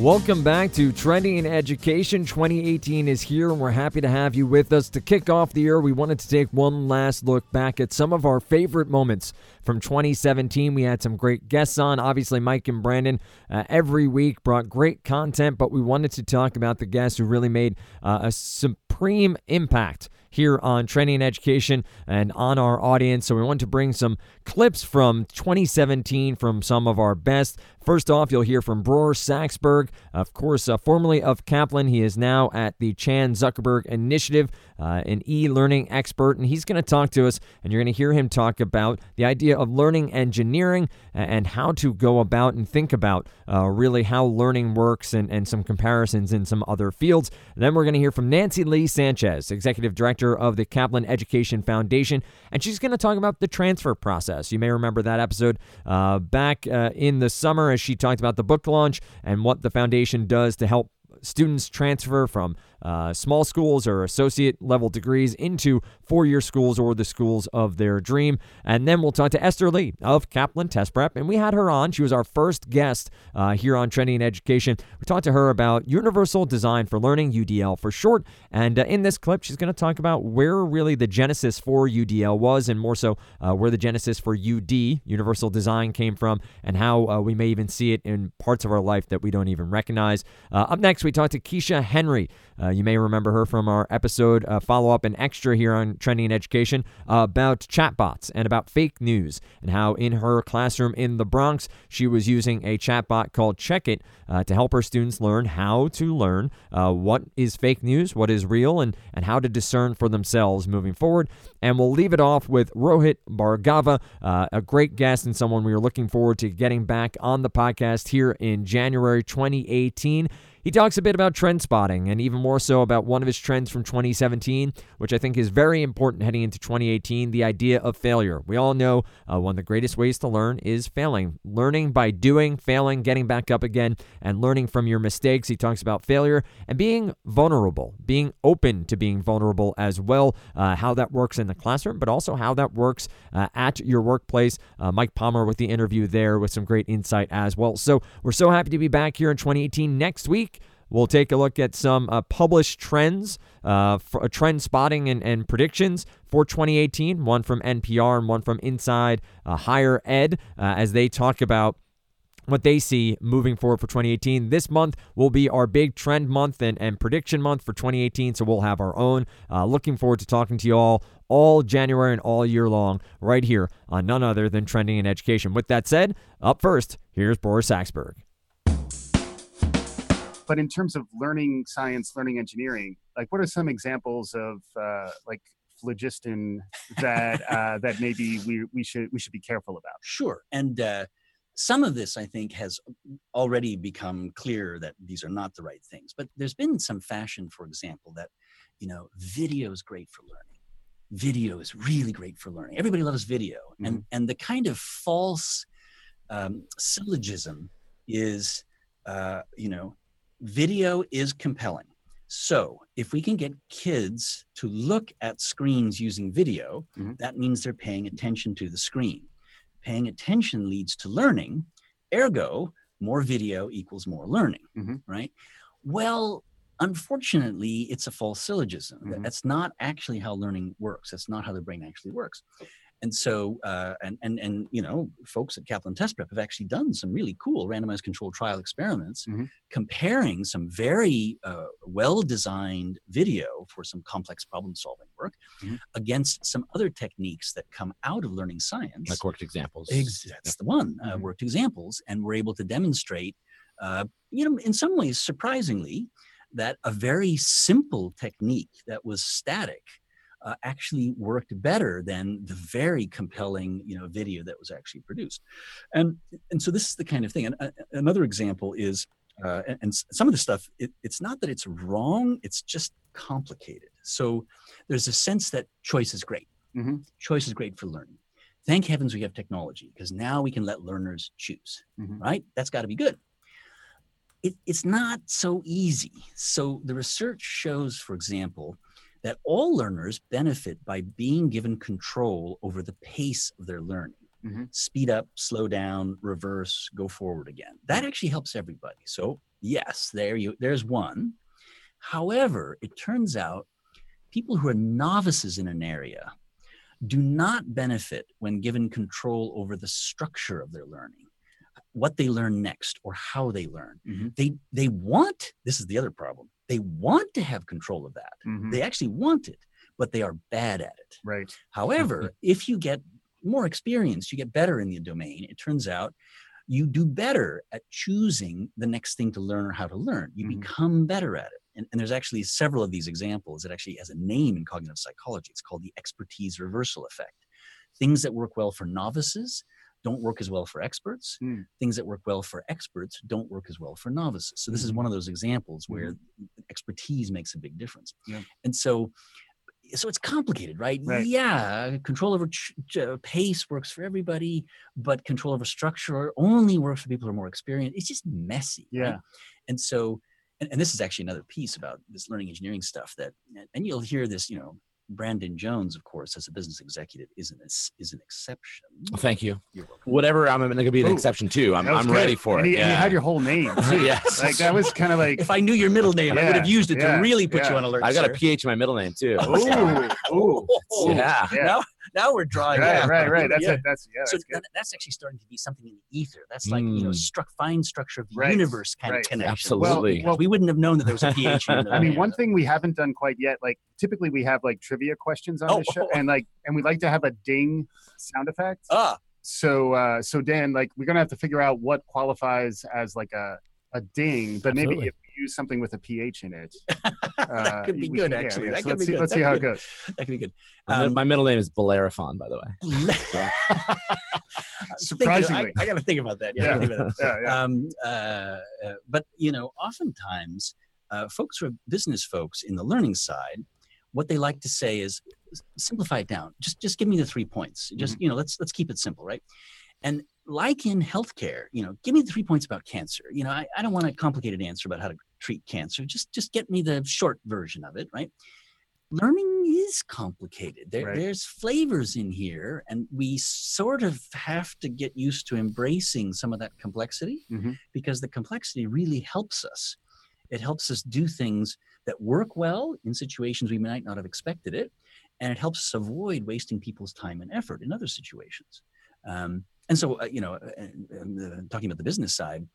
Welcome back to Trending in Education. 2018 is here, and we're happy to have you with us. To kick off the year, we wanted to take one last look back at some of our favorite moments from 2017. We had some great guests on. Obviously, Mike and Brandon uh, every week brought great content, but we wanted to talk about the guests who really made uh, a supreme impact here on Trending in Education and on our audience. So we want to bring some clips from 2017 from some of our best. First off, you'll hear from Bror Saxberg, of course, uh, formerly of Kaplan. He is now at the Chan Zuckerberg Initiative, uh, an e learning expert, and he's going to talk to us, and you're going to hear him talk about the idea of learning engineering and how to go about and think about uh, really how learning works and, and some comparisons in some other fields. And then we're going to hear from Nancy Lee Sanchez, Executive Director of the Kaplan Education Foundation, and she's going to talk about the transfer process. You may remember that episode uh, back uh, in the summer as she talked about the book launch and what the foundation does to help students transfer from uh, small schools or associate level degrees into four year schools or the schools of their dream. And then we'll talk to Esther Lee of Kaplan Test Prep. And we had her on. She was our first guest uh, here on Trending in Education. We talked to her about Universal Design for Learning, UDL for short. And uh, in this clip, she's going to talk about where really the genesis for UDL was, and more so uh, where the genesis for UD, Universal Design, came from, and how uh, we may even see it in parts of our life that we don't even recognize. Up next, we talked to Keisha Henry. Uh, you may remember her from our episode uh, follow up and extra here on Trending in Education uh, about chatbots and about fake news and how in her classroom in the Bronx she was using a chatbot called Check It uh, to help her students learn how to learn uh, what is fake news, what is real, and, and how to discern for themselves moving forward. And we'll leave it off with Rohit Bhargava, uh, a great guest and someone we are looking forward to getting back on the podcast here in January 2018. He talks a bit about trend spotting and even more so about one of his trends from 2017, which I think is very important heading into 2018 the idea of failure. We all know uh, one of the greatest ways to learn is failing. Learning by doing, failing, getting back up again, and learning from your mistakes. He talks about failure and being vulnerable, being open to being vulnerable as well, uh, how that works in the classroom, but also how that works uh, at your workplace. Uh, Mike Palmer with the interview there with some great insight as well. So we're so happy to be back here in 2018 next week. We'll take a look at some uh, published trends, uh, for, uh, trend spotting and, and, predictions for 2018, one from NPR and one from Inside uh, Higher Ed, uh, as they talk about what they see moving forward for 2018. This month will be our big trend month and, and prediction month for 2018, so we'll have our own. Uh, looking forward to talking to you all all January and all year long right here on none other than Trending in Education. With that said, up first, here's Bror Saxberg. But in terms of learning science, learning engineering, like what are some examples of uh, like phlogiston that uh, that maybe we we should we should be careful about? Sure, and uh, some of this I think has already become clear that these are not the right things. But there's been some fashion, for example, that you know video is great for learning. Video is really great for learning. Everybody loves video, mm-hmm. and and the kind of false um, syllogism is uh, you know video is compelling. So, if we can get kids to look at screens using video, mm-hmm. that means they're paying attention to the screen. Paying attention leads to learning. Ergo, more video equals more learning, mm-hmm. right? Well, unfortunately, it's a false syllogism. Mm-hmm. That's not actually how learning works. That's not how the brain actually works and so uh, and and and you know folks at kaplan test prep have actually done some really cool randomized controlled trial experiments mm-hmm. comparing some very uh, well designed video for some complex problem solving work mm-hmm. against some other techniques that come out of learning science like worked examples Ex- that's the one uh, mm-hmm. worked examples and we're able to demonstrate uh, you know in some ways surprisingly that a very simple technique that was static uh, actually worked better than the very compelling you know video that was actually produced. And and so this is the kind of thing. And uh, another example is uh, and, and, some of the stuff it, it's not that it's wrong it's just complicated. So there's a sense that choice is great. Mm-hmm. choice is great for learning. Thank heavens we have technology because now we can let learners choose mm-hmm. right? That's got to be good. It, it's not so easy. So the research shows for example that all learners benefit by being given control over the pace of their learning. Mm-hmm. Speed up, slow down, reverse, go forward again. That actually helps everybody. So Yes, there you there's one. However, it turns out people who are novices in an area do not benefit when given control over the structure of their learning what they learn next or how they learn Mhm. they they want this is the other problem they want to have control of that Mhm. they actually want it but they are bad at it Right. However, if you get more experience, you get better in the domain, it turns out you do better at choosing the next thing to learn or how to learn. You Mhm. become better at it. And, and there's actually several of these examples. It actually has a name in cognitive psychology. It's called the expertise reversal effect. Things that work well for novices don't work as well for experts. Hmm. Things that work well for experts don't work as well for novices. So this is one of those examples where expertise makes a big difference. Yeah. And so so it's complicated, right? Right. Yeah, control over ch- ch- uh, pace works for everybody, but control over structure only works for people who are more experienced. It's just messy. right? Yeah. And so, and, and this is actually another piece about this learning engineering stuff that, and you'll hear this, you know, Brandon Jones, of course, as a business executive, is an is an exception. Oh, thank you. Whatever, I'm going to be an Ooh, exception too. I'm, I'm ready for and it. He, yeah. you had your whole name. yes. Like that was kind of like. If I knew your middle name, I would have used it yeah, to really put yeah. you on alert. I got sir. a PH in my middle name too. Ooh, ooh, ooh. Yeah. Yeah. Now, now we're drawing. Right, yeah. right, right. That's Yeah. it. That's yeah. so That's good. that's actually starting to be something in the ether. That's like you know, Mm. struck fine structure of the Right, universe kind right. of connection. Absolutely. Well, we wouldn't have known that there was a PH in the I mean, one thing we haven't done quite yet, like typically we have like trivia questions on Oh. this show, and like, and we like to have a ding sound effect. Ah, So, uh, so Dan, like, we're gonna have to figure out what qualifies as like a a ding, but maybe if we use something with a ph in it, that uh, could be we good, can- actually. yeah. That So could let's be see, good. let's That see how it goes. that could be good. My Um, my middle name is Bellerophon, by the way. Surprisingly. I, I got to think about that. Yeah, Yeah. about that. Yeah, yeah. um, uh, uh, but you know, oftentimes, uh, folks who are business folks in the learning side, what they like to say is simplify it down. Just just give me the three points. Just Mm-hmm. you know, let's let's keep it simple, right? And like in healthcare, you know, give me the three points about cancer. You know, I, I don't want a complicated answer about how to treat cancer. Just just get me the short version of it, right? Learning is complicated. There, Right. There's flavors in here, and we sort of have to get used to embracing some of that complexity Mhm. because the complexity really helps us. It helps us do things that work well in situations we might not have expected it, and it helps us avoid wasting people's time and effort in other situations. Um, and so, uh, you know, uh, and, uh, talking about the business side,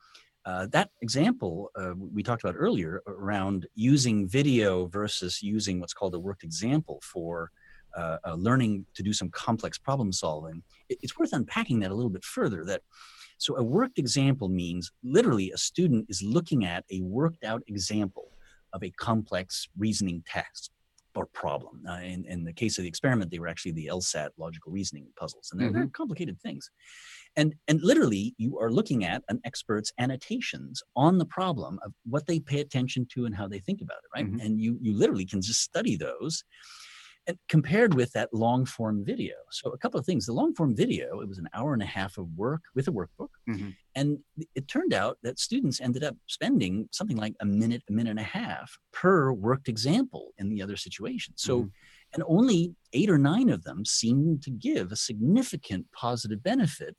uh, that example uh, we talked about earlier around using video versus using what's called a worked example for uh, uh, learning to do some complex problem solving, it- it's worth unpacking that a little bit further. That so a worked example means literally a student is looking at a worked out example of a complex reasoning task or problem. Uh, in, in the case of the experiment, they were actually the LSAT logical reasoning puzzles, and they're, they're complicated things. And, and literally, you are looking at an expert's annotations on the problem of what they pay attention to and how they think about it, right? Mhm. And you, you literally can just study those and compared with that long form video. So a couple of things. The long form video, it was an hour and a half of work with a workbook. Mhm. And it turned out that students ended up spending something like a minute, a minute and a half per worked example in the other situation. So, Mhm. and only eight or nine of them seemed to give a significant positive benefit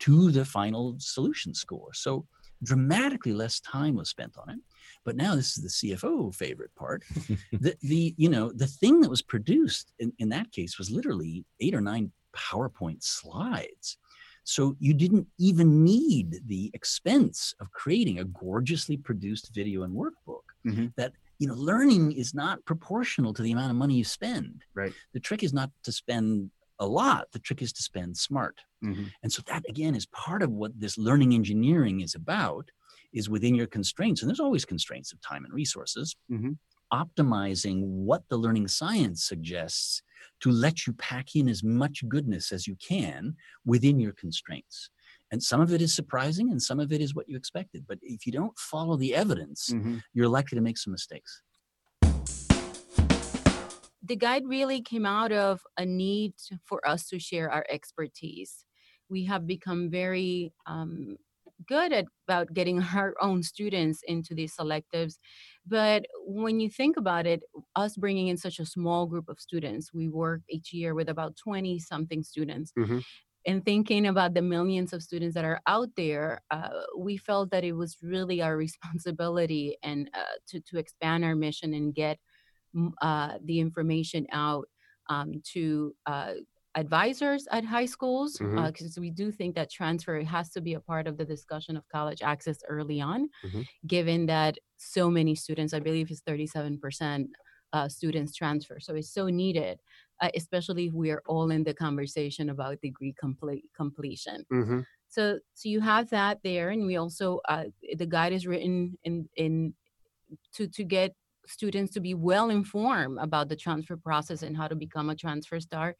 to the final solution score. So dramatically less time was spent on it. But now this is the CFO favorite part. the, the you know the thing that was produced in, in that case was literally eight or nine PowerPoint slides. So you didn't even need the expense of creating a gorgeously produced video and workbook. Mhm. That you know, learning is not proportional to the amount of money you spend. Right. The trick is not to spend a lot. The trick is to spend smart. Mhm. And so that again is part of what this learning engineering is about is within your constraints. And there's always constraints of time and resources. Mhm. Optimizing what the learning science suggests to let you pack in as much goodness as you can within your constraints. And some of it is surprising and some of it is what you expected. But if you don't follow the evidence, Mhm. you're likely to make some mistakes. The guide really came out of a need for us to share our expertise. We have become very um, good at about getting our own students into these selectives, but when you think about it, us bringing in such a small group of students, we work each year with about twenty something students. Mhm. and thinking about the millions of students that are out there, uh, we felt that it was really our responsibility and uh, to to expand our mission and get uh, the information out um, to uh, advisors at high schools because we do think that transfer has to be a part of the discussion of college access early on Mhm. given that so many students i believe it's 37% uh, students transfer so it's so needed uh, especially if we are all in the conversation about degree complete completion Mhm. so so you have that there and we also uh, the guide is written in in to to get students to be well informed about the transfer process and how to become a transfer star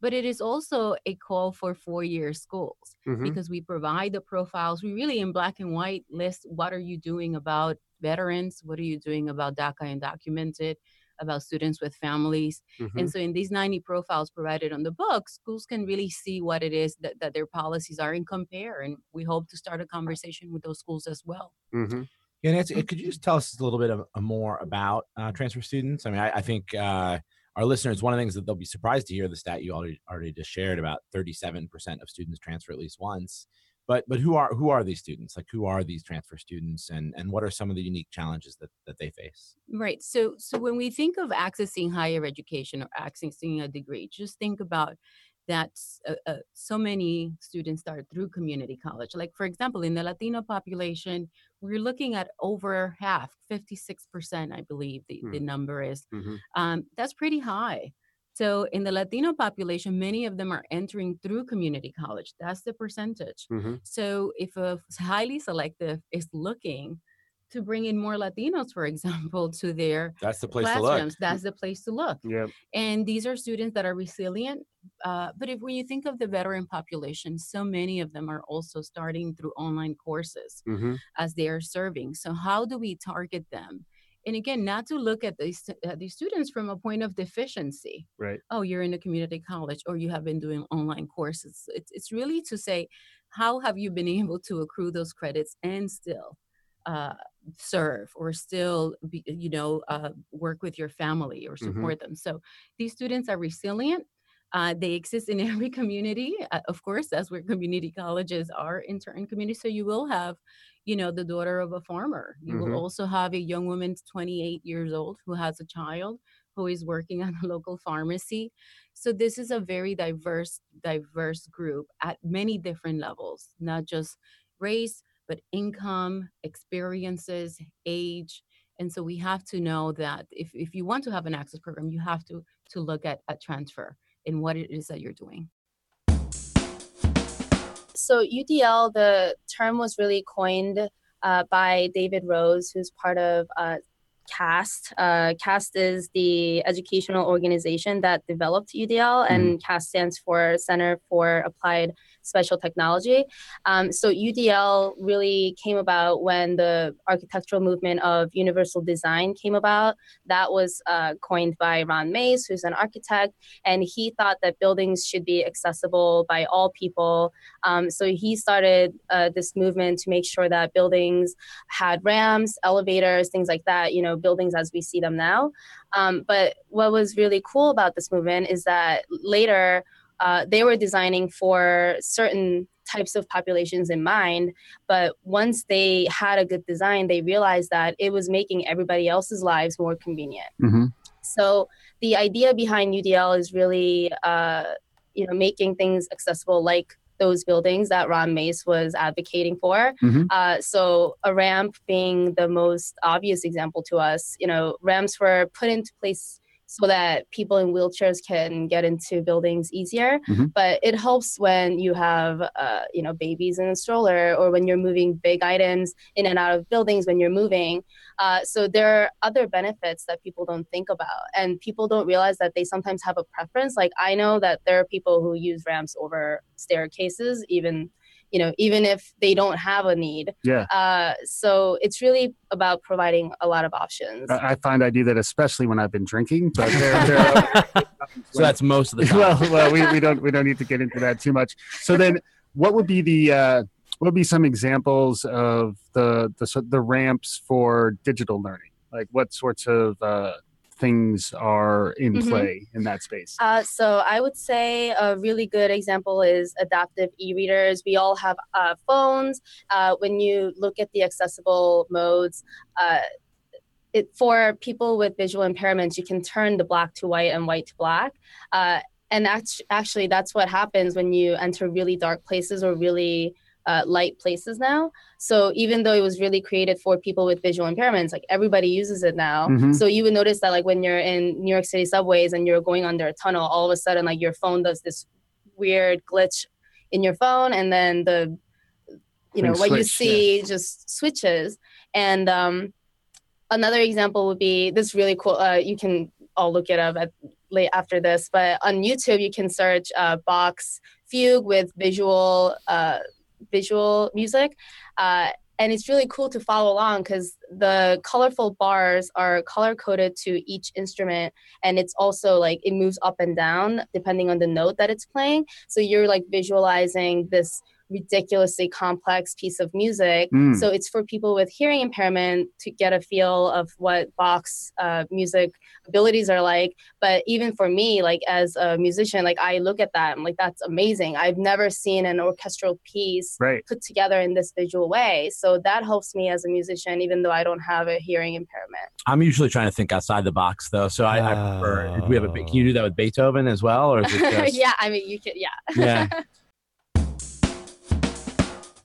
but it is also a call for four year schools Mhm. because we provide the profiles we really in black and white list what are you doing about veterans what are you doing about daca undocumented about students with families Mhm. and so in these 90 profiles provided on the book, schools can really see what it is that, that their policies are and compare. And we hope to start a conversation with those schools as well. Mhm. Yeah, Nancy, could you just tell us a little bit of, uh, more about uh, transfer students? I mean, I, I think uh, our listeners, one of the things that they'll be surprised to hear the stat you already already just shared about 37% of students transfer at least once. But but who are who are these students? Like who are these transfer students, and and what are some of the unique challenges that that they face? Right. So so when we think of accessing higher education or accessing a degree, just think about that uh, uh, so many students start through community college. Like for example, in the Latino population, we're looking at over half, 56%, I believe the, the Hmm. number is. Mhm. um, that's pretty high. So in the Latino population, many of them are entering through community college. That's the percentage. Mhm. So if a highly selective is looking to bring in more Latinos, for example, to their That's the place classrooms, that's the place to look. Yep. And these are students that are resilient. Uh, but if when you think of the veteran population, so many of them are also starting through online courses Mhm. as they are serving. So how do we target them? And again, not to look at these uh, these students from a point of deficiency. Right. Oh, you're in a community college, or you have been doing online courses. It's it's really to say, how have you been able to accrue those credits and still uh, serve, or still be, you know uh, work with your family or Mhm. support them? So these students are resilient. Uh, they exist in every community, uh, of course, that's where community colleges are in certain communities. So you will have, you know, the daughter of a farmer. You Mhm. will also have a young woman, 28 years old, who has a child who is working at a local pharmacy. So this is a very diverse, diverse group at many different levels, not just race, but income, experiences, age. And so we have to know that if, if you want to have an access program, you have to to look at, at transfer and what it is that you're doing. So UDL, the term was really coined uh, by David Rose, who's part of uh, CAST. Uh, CAST is the educational organization that developed UDL, and CAST stands for Center for Applied Special Technology. Um, so UDL really came about when the architectural movement of universal design came about. That was uh, coined by Ron Mace, who's an architect, and he thought that buildings should be accessible by all people. Um, so he started uh, this movement to make sure that buildings had ramps, elevators, things like that, you know, buildings as we see them now. Um, but what was really cool about this movement is that later uh, they were designing for certain types of populations in mind. But once they had a good design, they realized that it was making everybody else's lives more convenient. Mhm. So the idea behind UDL is really, uh, you know, making things accessible like those buildings that Ron Mace was advocating for. Mhm. Uh, so a ramp being the most obvious example to us, you know, ramps were put into place so that people in wheelchairs can get into buildings easier. Mhm. But it helps when you have, uh, you know, babies in a stroller or when you're moving big items in and out of buildings when you're moving. Uh, so there are other benefits that people don't think about, and people don't realize that they sometimes have a preference. Like I know that there are people who use ramps over staircases, even you know, even if they don't have a need. Yeah. Uh, so it's really about providing a lot of options. I, I find I do that especially when I've been drinking, but there, there are So that's most of the time. well, well, we, we don't we don't need to get into that too much. So then, what would be the uh, what would be some examples of the the the ramps for digital learning? Like what sorts of uh, things are in Mhm. play in that space? Uh, so I would say a really good example is adaptive e-readers. We all have uh, phones. Uh, when you look at the accessible modes, uh, it for people with visual impairments, you can turn the black to white and white to black. Uh, and act- actually, that's what happens when you enter really dark places or really uh, light places now. So even though it was really created for people with visual impairments, like everybody uses it now. Mhm. So you would notice that like when you're in New York City subways and you're going under a tunnel, all of a sudden like your phone does this weird glitch in your phone, and then the you know Things what you switch, yeah. see just switches. And um, another example would be this really cool. Uh, you can all look it up at late after this, but on YouTube you can search uh, Bach fugue with visual uh, visual music. Uh, and it's really cool to follow along because the colorful bars are color coded to each instrument and it's also like it moves up and down depending on the note that it's playing so you're like visualizing this ridiculously complex piece of music Mm. so it's for people with hearing impairment to get a feel of what Bach's uh, music abilities are like. But even for me, like as a musician, like I look at that, I'm like, that's amazing. I've never seen an orchestral piece Right. put together in this visual way. So that helps me as a musician, even though I don't have a hearing impairment. I'm usually trying to think outside the box though, so I, I prefer. Do we have a? Can you do that with Beethoven as well, or is it just? yeah, I mean, you could, yeah. Yeah.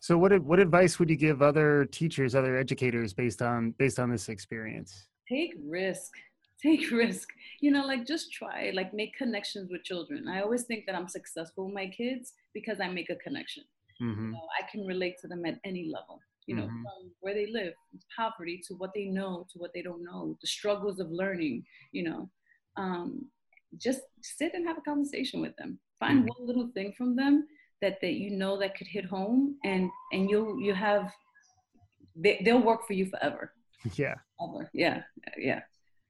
So what what advice would you give other teachers, other educators based on based on this experience? take risk. Take risk. You know like just try like make connections with children. I always think that i'm successful with my kids because i make a connection. Hmm you know, i can relate to them at any level you know Mhm. from where they live poverty to what they know to what they don't know the struggles of learning you know. Um, just sit and have a conversation with them. Find Mhm. one little thing from them that that you know that could hit home and and you'll you have they, they'll work for you forever Yeah. ever yeah yeah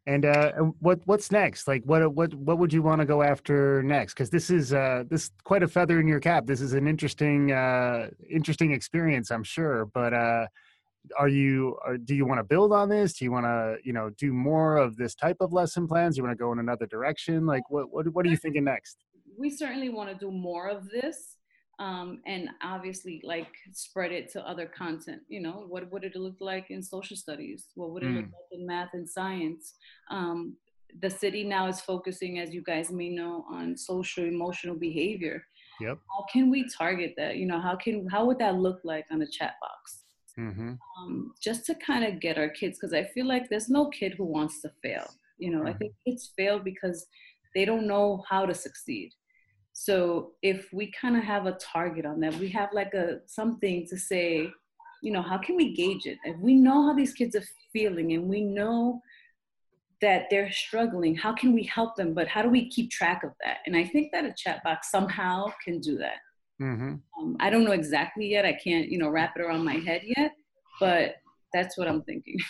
And uh, what what's next? Like what what what would you want to go after next? Because this is uh, this quite a feather in your cap. This is an interesting uh, interesting experience, I'm sure. But uh, are you are, do you want to build on this? Do you want to you know do more of this type of lesson plans? Do you want to go in another direction? Like what what what are you thinking next? we certainly want to do more of this um, and obviously like spread it to other content you know what would it look like in social studies what would it look Mm. like in math and science um, the city now is focusing as you guys may know on social emotional behavior Yep. how can we target that you know how can how would that look like on the chatbot Mm-hmm. um, just to kind of get our kids because i feel like there's no kid who wants to fail you know i Mhm. think kids fail because they don't know how to succeed so if we kind of have a target on that we have like a something to say you know how can we gauge it if we know how these kids are feeling and we know that they're struggling how can we help them but how do we keep track of that and i think that a chatbot somehow can do that Mm-hmm. um, I don't know exactly yet. I can't, you know, wrap it around my head yet, but that's what I'm thinking.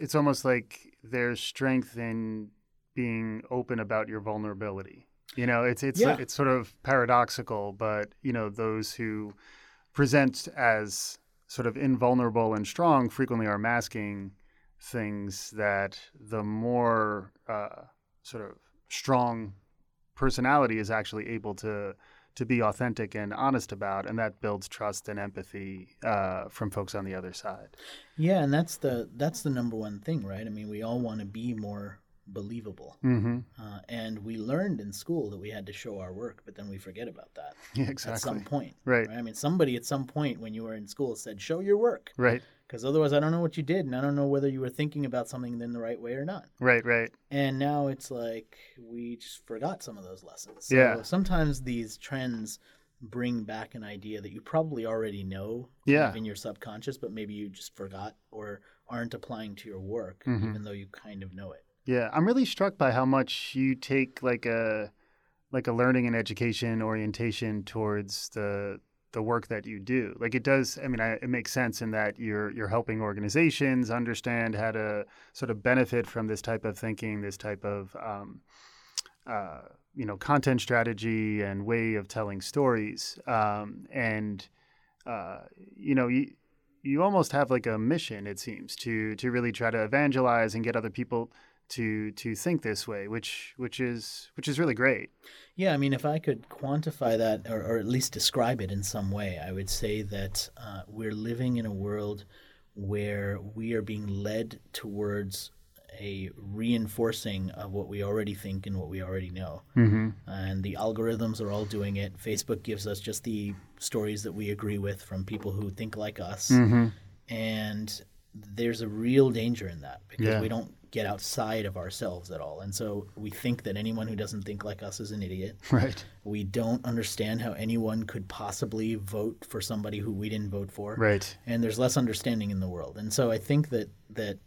It's almost like there's strength in being open about your vulnerability. You know, it's it's Yeah. it's sort of paradoxical, but you know, those who present as sort of invulnerable and strong frequently are masking things that the more uh, sort of strong personality is actually able to to be authentic and honest about, and that builds trust and empathy uh, from folks on the other side. Yeah, and that's the that's the number one thing, right? I mean, we all want to be more believable, Mm-hmm. uh, and we learned in school that we had to show our work, but then we forget about that Yeah, at some point. Right. I mean, somebody at some point when you were in school said, "Show your work," Right. because otherwise, I don't know what you did, and I don't know whether you were thinking about something in the right way or not. Right. Right. And now it's like we just forgot some of those lessons. So Yeah. sometimes these trends bring back an idea that you probably already know Yeah. in your subconscious, but maybe you just forgot or aren't applying to your work, Mhm. even though you kind of know it. Yeah, I'm really struck by how much you take like a like a learning and education orientation towards the the work that you do. Like it does. I mean, I, it makes sense in that you're you're helping organizations understand how to sort of benefit from this type of thinking, this type of um, uh, you know content strategy and way of telling stories. Um, and uh, you know, you you almost have like a mission, it seems, to to really try to evangelize and get other people to to think this way, which which is which is really great. Yeah, I mean, if I could quantify that or, or at least describe it in some way, I would say that uh, we're living in a world where we are being led towards a reinforcing of what we already think and what we already know. Mm-hmm. And the algorithms are all doing it. Facebook gives us just the stories that we agree with from people who think like us. Mm-hmm. And there's a real danger in that because Yeah. we don't get outside of ourselves at all. And so we think that anyone who doesn't think like us is an idiot. Right. We don't understand how anyone could possibly vote for somebody who we didn't vote for. Right. And there's less understanding in the world. And so I think that that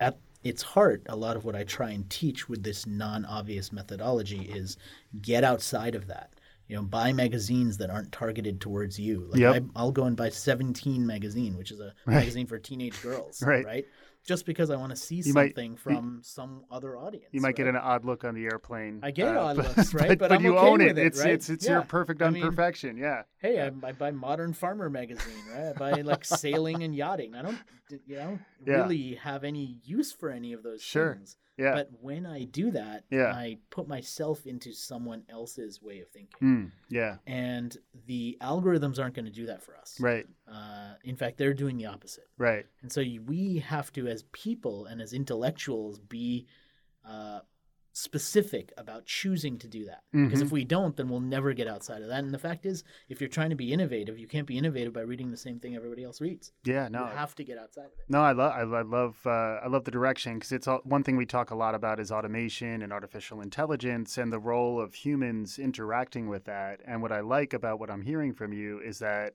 at its heart, a lot of what I try and teach with this non-obvious methodology is get outside of that. You know, buy magazines that aren't targeted towards you. Like Yep. I, I'll go and buy 17 magazine, which is a Right. magazine for teenage girls, Right. right? Just because I want to see You might- something from some other audience. You might get an odd look on the airplane. I get uh, odd looks, right? But, But but I'm you okay own it. it, It's right? it's it's Yeah. your perfect I mean, imperfection. yeah. Hey, I, I buy Modern Farmer magazine, right? I buy like sailing and yachting. I don't, you know, Yeah. really have any use for any of those Sure. things. Yeah. But when I do that, Yeah. I put myself into someone else's way of thinking. Mm, yeah. And the algorithms aren't going to do that for us. Right. Uh, in fact, they're doing the opposite. Right. And so we have to, as people and as intellectuals, be uh, specific about choosing to do that. Because Mhm. if we don't, then we'll never get outside of that. And the fact is, if you're trying to be innovative, you can't be innovative by reading the same thing everybody else reads. Yeah. No. You have to get outside of it. No, I love I, I love uh, I love the direction because it's all, one thing we talk a lot about is automation and artificial intelligence and the role of humans interacting with that. And what I like about what I'm hearing from you is that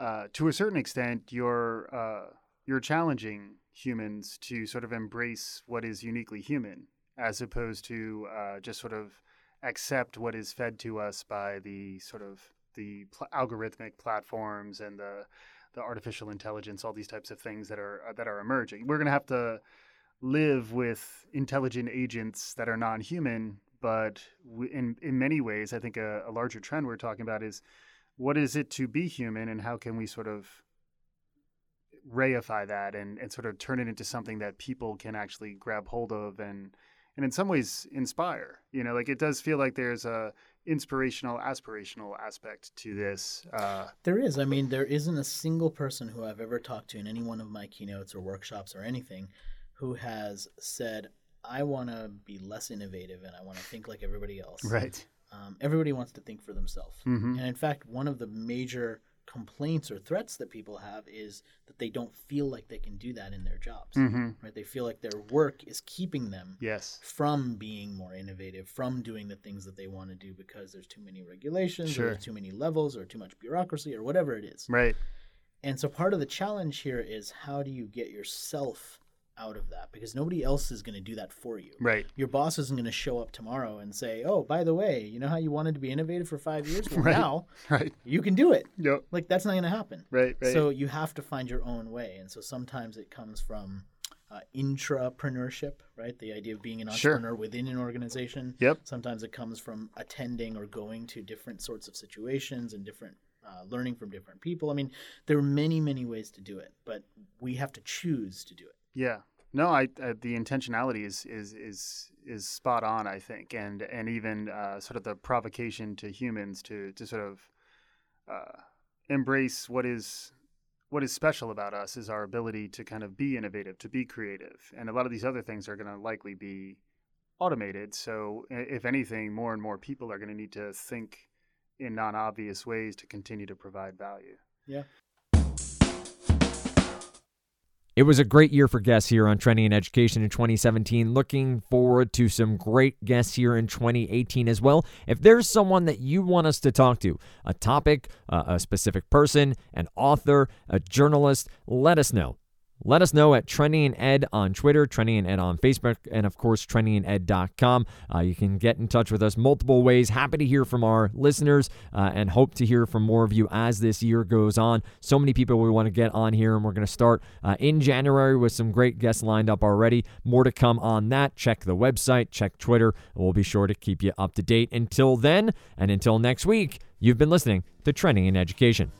uh, to a certain extent you're uh, you're challenging humans to sort of embrace what is uniquely human as opposed to uh, just sort of accept what is fed to us by the sort of the pl- algorithmic platforms and the the artificial intelligence, all these types of things that are uh, that are emerging. We're going to have to live with intelligent agents that are non-human, but w- in in many ways, I think a, a larger trend we're talking about is what is it to be human, and how can we sort of reify that and, and sort of turn it into something that people can actually grab hold of and and in some ways inspire. You know, like it does feel like there's a inspirational, aspirational aspect to this. Uh, There is. I mean, there isn't a single person who I've ever talked to in any one of my keynotes or workshops or anything who has said, I want to be less innovative and I want to think like everybody else. right. Um, everybody wants to think for themselves. hmm And in fact, one of the major complaints or threats that people have is that they don't feel like they can do that in their jobs. hmm Right? They feel like their work is keeping them Yes. from being more innovative, from doing the things that they want to do because there's too many regulations, Sure. or too many levels, or too much bureaucracy, or whatever it is. Right. And so part of the challenge here is how do you get yourself out of that? Because nobody else is going to do that for you. Right. Your boss isn't going to show up tomorrow and say, "Oh, by the way, you know how you wanted to be innovative for five years? Well, Right. now Right. you can do it." Yep. Like that's not going to happen. Right. Right. So you have to find your own way, and so sometimes it comes from uh, intrapreneurship, right? The idea of being an Sure. entrepreneur within an organization. Yep. Sometimes it comes from attending or going to different sorts of situations and different uh, learning from different people. I mean, there are many, many ways to do it, but we have to choose to do it. Yeah. No, I uh, the intentionality is is is is spot on, I think, and and even uh, sort of the provocation to humans to to sort of uh, embrace what is what is special about us is our ability to kind of be innovative, to be creative, and a lot of these other things are going to likely be automated. So, if anything, more and more people are going to need to think in non-obvious ways to continue to provide value. It was a great year for guests here on Trending in Education in 2017. Looking forward to some great guests here in 2018 as well. If there's someone that you want us to talk to, a topic, a specific person, an author, a journalist, let us know. Let us know at Trending in Ed on Twitter, Trending in Ed on Facebook, and of course, trendingined.com. Uh, you can get in touch with us multiple ways. Happy to hear from our listeners uh, and hope to hear from more of you as this year goes on. So many people we want to get on here, and we're going to start uh, in January with some great guests lined up already. More to come on that. Check the website, check Twitter. We'll be sure to keep you up to date. Until then, and until next week, you've been listening to Trending in Education.